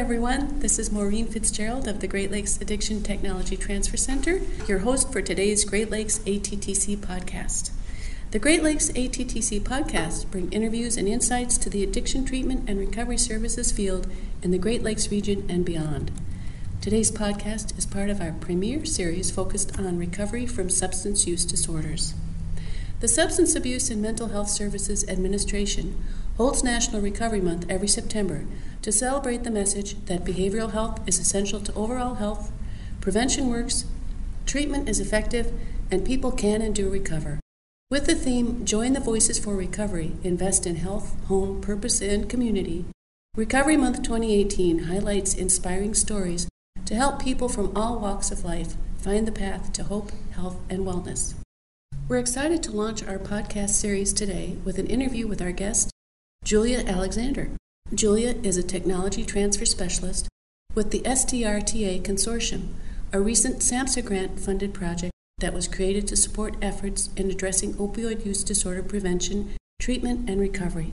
everyone. This is Maureen Fitzgerald of the Great Lakes Addiction Technology Transfer Center, your host for today's Great Lakes ATTC podcast. The Great Lakes ATTC podcast bring interviews and insights to the addiction treatment and recovery services field in the Great Lakes region and beyond. Today's podcast is part of our premier series focused on recovery from substance use disorders. The Substance Abuse and Mental Health Services Administration holds National Recovery Month every September to celebrate the message that behavioral health is essential to overall health, prevention works, treatment is effective, and people can and do recover. With the theme Join the Voices for Recovery, Invest in Health, Home, Purpose, and Community, Recovery Month 2018 highlights inspiring stories to help people from all walks of life find the path to hope, health, and wellness. We're excited to launch our podcast series today with an interview with our guest, Julia Alexander. Julia is a technology transfer specialist with the STRTA Consortium, a recent SAMHSA grant funded project that was created to support efforts in addressing opioid use disorder prevention, treatment, and recovery.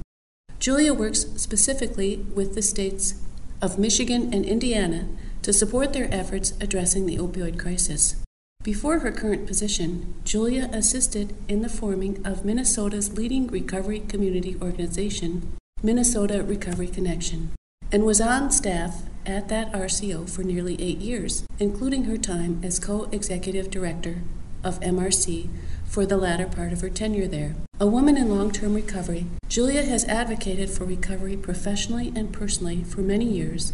Julia works specifically with the states of Michigan and Indiana to support their efforts addressing the opioid crisis. Before her current position, Julia assisted in the forming of Minnesota's leading recovery community organization, Minnesota Recovery Connection, and was on staff at that RCO for nearly eight years, including her time as co executive director of MRC for the latter part of her tenure there. A woman in long term recovery, Julia has advocated for recovery professionally and personally for many years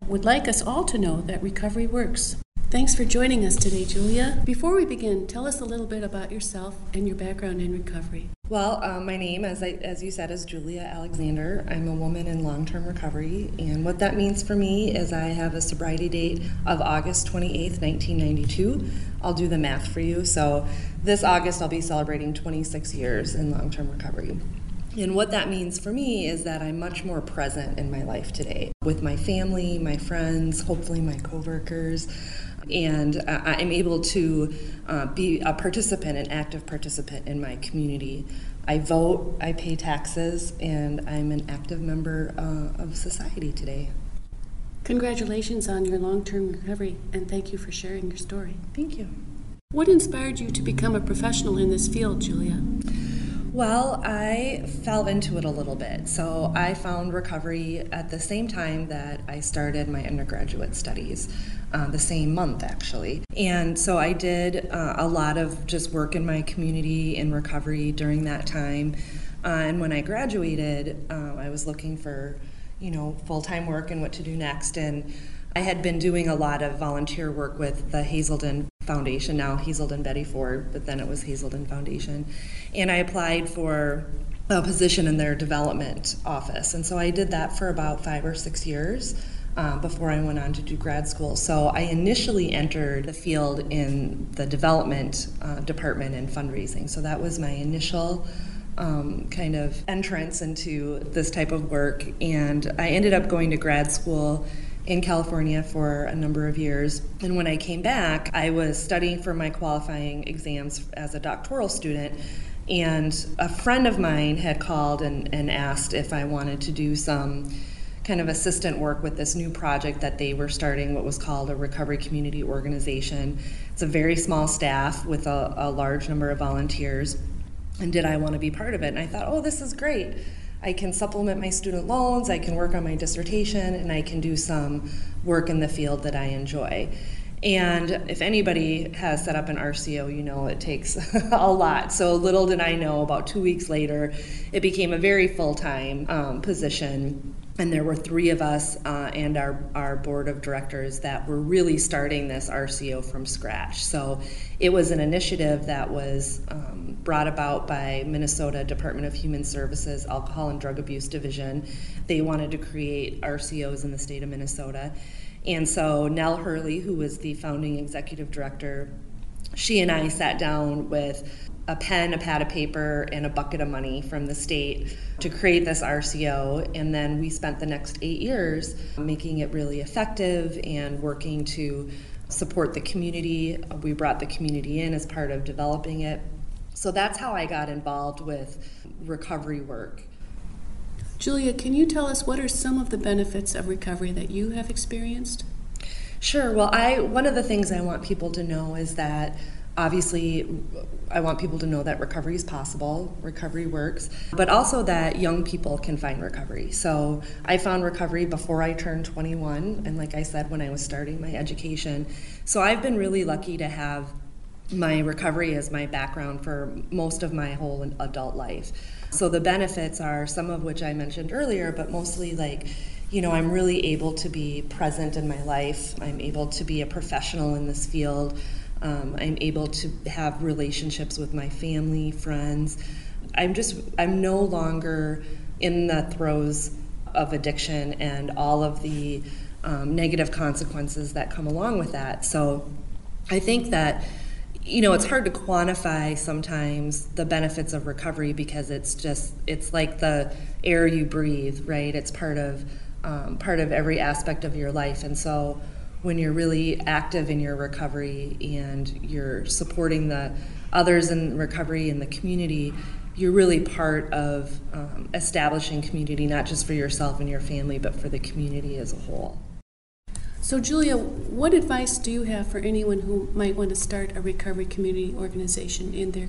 and would like us all to know that recovery works. Thanks for joining us today, Julia. Before we begin, tell us a little bit about yourself and your background in recovery. Well, uh, my name, as, I, as you said, is Julia Alexander. I'm a woman in long term recovery, and what that means for me is I have a sobriety date of August 28th, 1992. I'll do the math for you. So, this August, I'll be celebrating 26 years in long term recovery. And what that means for me is that I'm much more present in my life today with my family, my friends, hopefully my coworkers and uh, I'm able to uh, be a participant, an active participant in my community. I vote, I pay taxes, and I'm an active member uh, of society today. Congratulations on your long term recovery, and thank you for sharing your story. Thank you. What inspired you to become a professional in this field, Julia? Well, I fell into it a little bit. So I found recovery at the same time that I started my undergraduate studies uh, the same month, actually. And so I did uh, a lot of just work in my community in recovery during that time. Uh, and when I graduated, uh, I was looking for, you know, full time work and what to do next. And I had been doing a lot of volunteer work with the Hazelden Foundation, now Hazelden Betty Ford, but then it was Hazelden Foundation. And I applied for a position in their development office. And so I did that for about five or six years uh, before I went on to do grad school. So I initially entered the field in the development uh, department and fundraising. So that was my initial um, kind of entrance into this type of work. And I ended up going to grad school in California for a number of years. And when I came back, I was studying for my qualifying exams as a doctoral student. And a friend of mine had called and, and asked if I wanted to do some kind of assistant work with this new project that they were starting, what was called a recovery community organization. It's a very small staff with a, a large number of volunteers. And did I want to be part of it? And I thought, oh, this is great. I can supplement my student loans, I can work on my dissertation, and I can do some work in the field that I enjoy. And if anybody has set up an RCO, you know it takes a lot. So little did I know, about two weeks later, it became a very full time um, position and there were three of us uh, and our, our board of directors that were really starting this RCO from scratch. So it was an initiative that was um, brought about by Minnesota Department of Human Services Alcohol and Drug Abuse Division. They wanted to create RCOs in the state of Minnesota. And so Nell Hurley, who was the founding executive director, she and I sat down with a pen, a pad of paper, and a bucket of money from the state to create this RCO. And then we spent the next eight years making it really effective and working to support the community. We brought the community in as part of developing it. So that's how I got involved with recovery work. Julia, can you tell us what are some of the benefits of recovery that you have experienced? Sure. Well, I one of the things I want people to know is that obviously I want people to know that recovery is possible, recovery works, but also that young people can find recovery. So I found recovery before I turned 21, and like I said, when I was starting my education. So I've been really lucky to have my recovery as my background for most of my whole adult life. So the benefits are some of which I mentioned earlier, but mostly like you know, I'm really able to be present in my life. I'm able to be a professional in this field. Um, I'm able to have relationships with my family, friends. I'm just, I'm no longer in the throes of addiction and all of the um, negative consequences that come along with that. So I think that, you know, it's hard to quantify sometimes the benefits of recovery because it's just, it's like the air you breathe, right? It's part of, um, part of every aspect of your life. And so when you're really active in your recovery and you're supporting the others in recovery in the community, you're really part of um, establishing community, not just for yourself and your family, but for the community as a whole. So, Julia, what advice do you have for anyone who might want to start a recovery community organization in their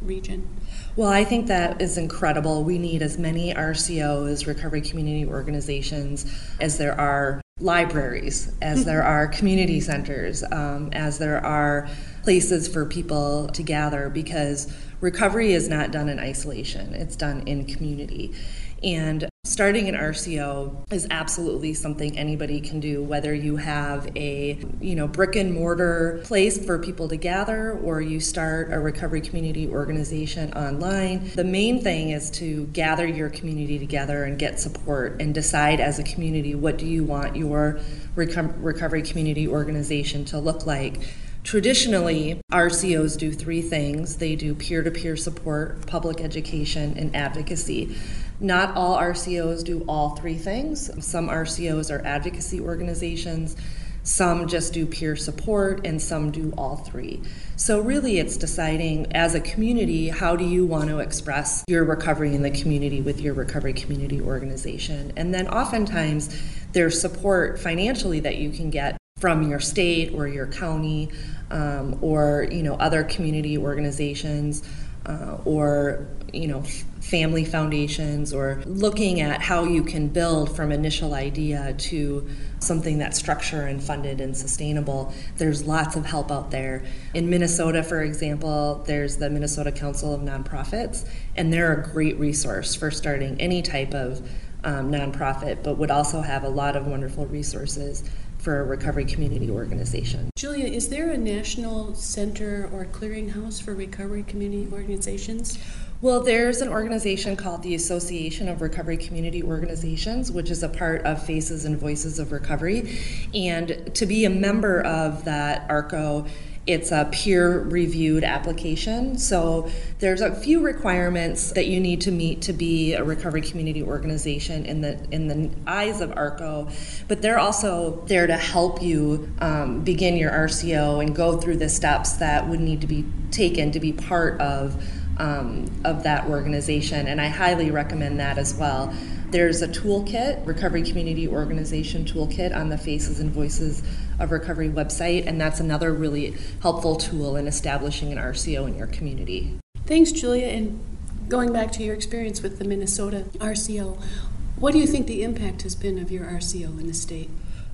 region? Well, I think that is incredible. We need as many RCOs, recovery community organizations, as there are libraries, as there are community centers, um, as there are places for people to gather because recovery is not done in isolation, it's done in community. And starting an RCO is absolutely something anybody can do, whether you have a you know brick and mortar place for people to gather or you start a recovery community organization online. The main thing is to gather your community together and get support and decide as a community what do you want your recovery community organization to look like. Traditionally, RCOs do three things they do peer to peer support, public education, and advocacy. Not all RCOs do all three things. Some RCOs are advocacy organizations, some just do peer support, and some do all three. So, really, it's deciding as a community how do you want to express your recovery in the community with your recovery community organization. And then, oftentimes, there's support financially that you can get from your state or your county um, or you know other community organizations uh, or you know family foundations or looking at how you can build from initial idea to something that's structured and funded and sustainable there's lots of help out there in minnesota for example there's the minnesota council of nonprofits and they're a great resource for starting any type of um, nonprofit but would also have a lot of wonderful resources for a recovery community organization. Julia, is there a national center or clearinghouse for recovery community organizations? Well, there's an organization called the Association of Recovery Community Organizations, which is a part of Faces and Voices of Recovery. And to be a member of that ARCO, it's a peer reviewed application. So there's a few requirements that you need to meet to be a recovery community organization in the in the eyes of ARCO, but they're also there to help you um, begin your RCO and go through the steps that would need to be taken to be part of um, of that organization. And I highly recommend that as well. There's a toolkit, Recovery Community Organization Toolkit, on the Faces and Voices of Recovery website, and that's another really helpful tool in establishing an RCO in your community. Thanks, Julia. And going back to your experience with the Minnesota RCO, what do you think the impact has been of your RCO in the state?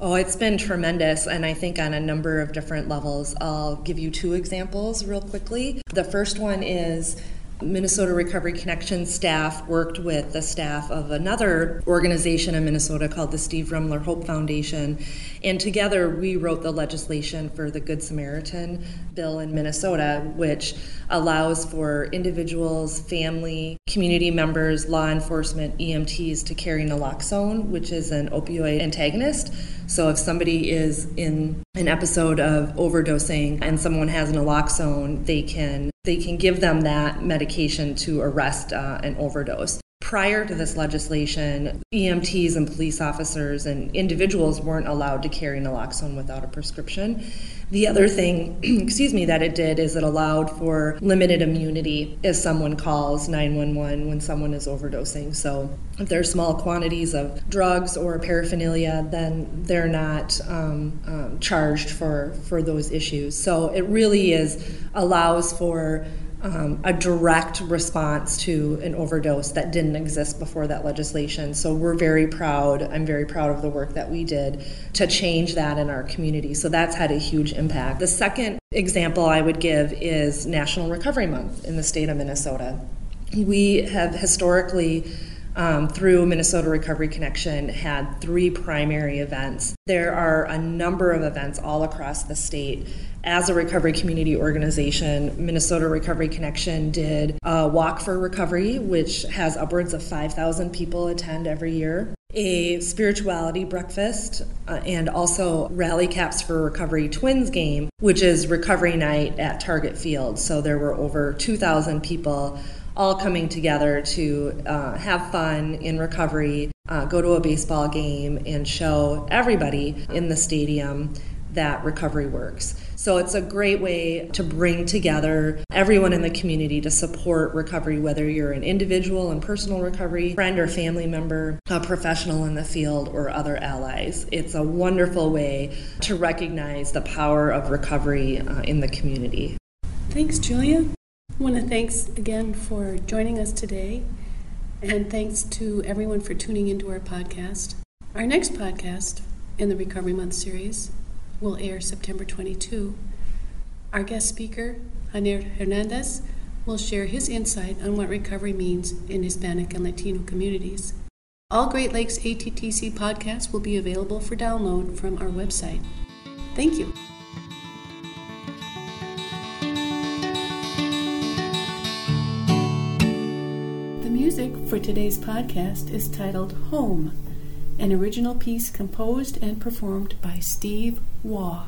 Oh, it's been tremendous, and I think on a number of different levels. I'll give you two examples real quickly. The first one is Minnesota Recovery Connection staff worked with the staff of another organization in Minnesota called the Steve Rumler Hope Foundation. And together we wrote the legislation for the Good Samaritan bill in Minnesota, which allows for individuals, family, community members, law enforcement, EMTs to carry naloxone, which is an opioid antagonist. So if somebody is in an episode of overdosing and someone has an naloxone, they can they can give them that medication to arrest uh, an overdose. Prior to this legislation, EMTs and police officers and individuals weren't allowed to carry naloxone without a prescription. The other thing, excuse me, that it did is it allowed for limited immunity if someone calls 911 when someone is overdosing. So if there's small quantities of drugs or paraphernalia, then they're not um, um, charged for for those issues. So it really is allows for um, a direct response to an overdose that didn't exist before that legislation. So we're very proud. I'm very proud of the work that we did to change that in our community. So that's had a huge impact. The second example I would give is National Recovery Month in the state of Minnesota. We have historically um, through Minnesota Recovery Connection had three primary events. There are a number of events all across the state. As a recovery community organization, Minnesota Recovery Connection did a Walk for Recovery, which has upwards of 5,000 people attend every year a spirituality breakfast uh, and also rally caps for recovery twins game which is recovery night at target field so there were over 2000 people all coming together to uh, have fun in recovery, uh, go to a baseball game, and show everybody in the stadium that recovery works. So it's a great way to bring together everyone in the community to support recovery, whether you're an individual in personal recovery, friend or family member, a professional in the field, or other allies. It's a wonderful way to recognize the power of recovery uh, in the community. Thanks, Julia. I want to thanks again for joining us today, and thanks to everyone for tuning into our podcast. Our next podcast in the Recovery Month series will air September 22. Our guest speaker, Janer Hernandez, will share his insight on what recovery means in Hispanic and Latino communities. All Great Lakes ATTC podcasts will be available for download from our website. Thank you. Music for today's podcast is titled Home, an original piece composed and performed by Steve Waugh.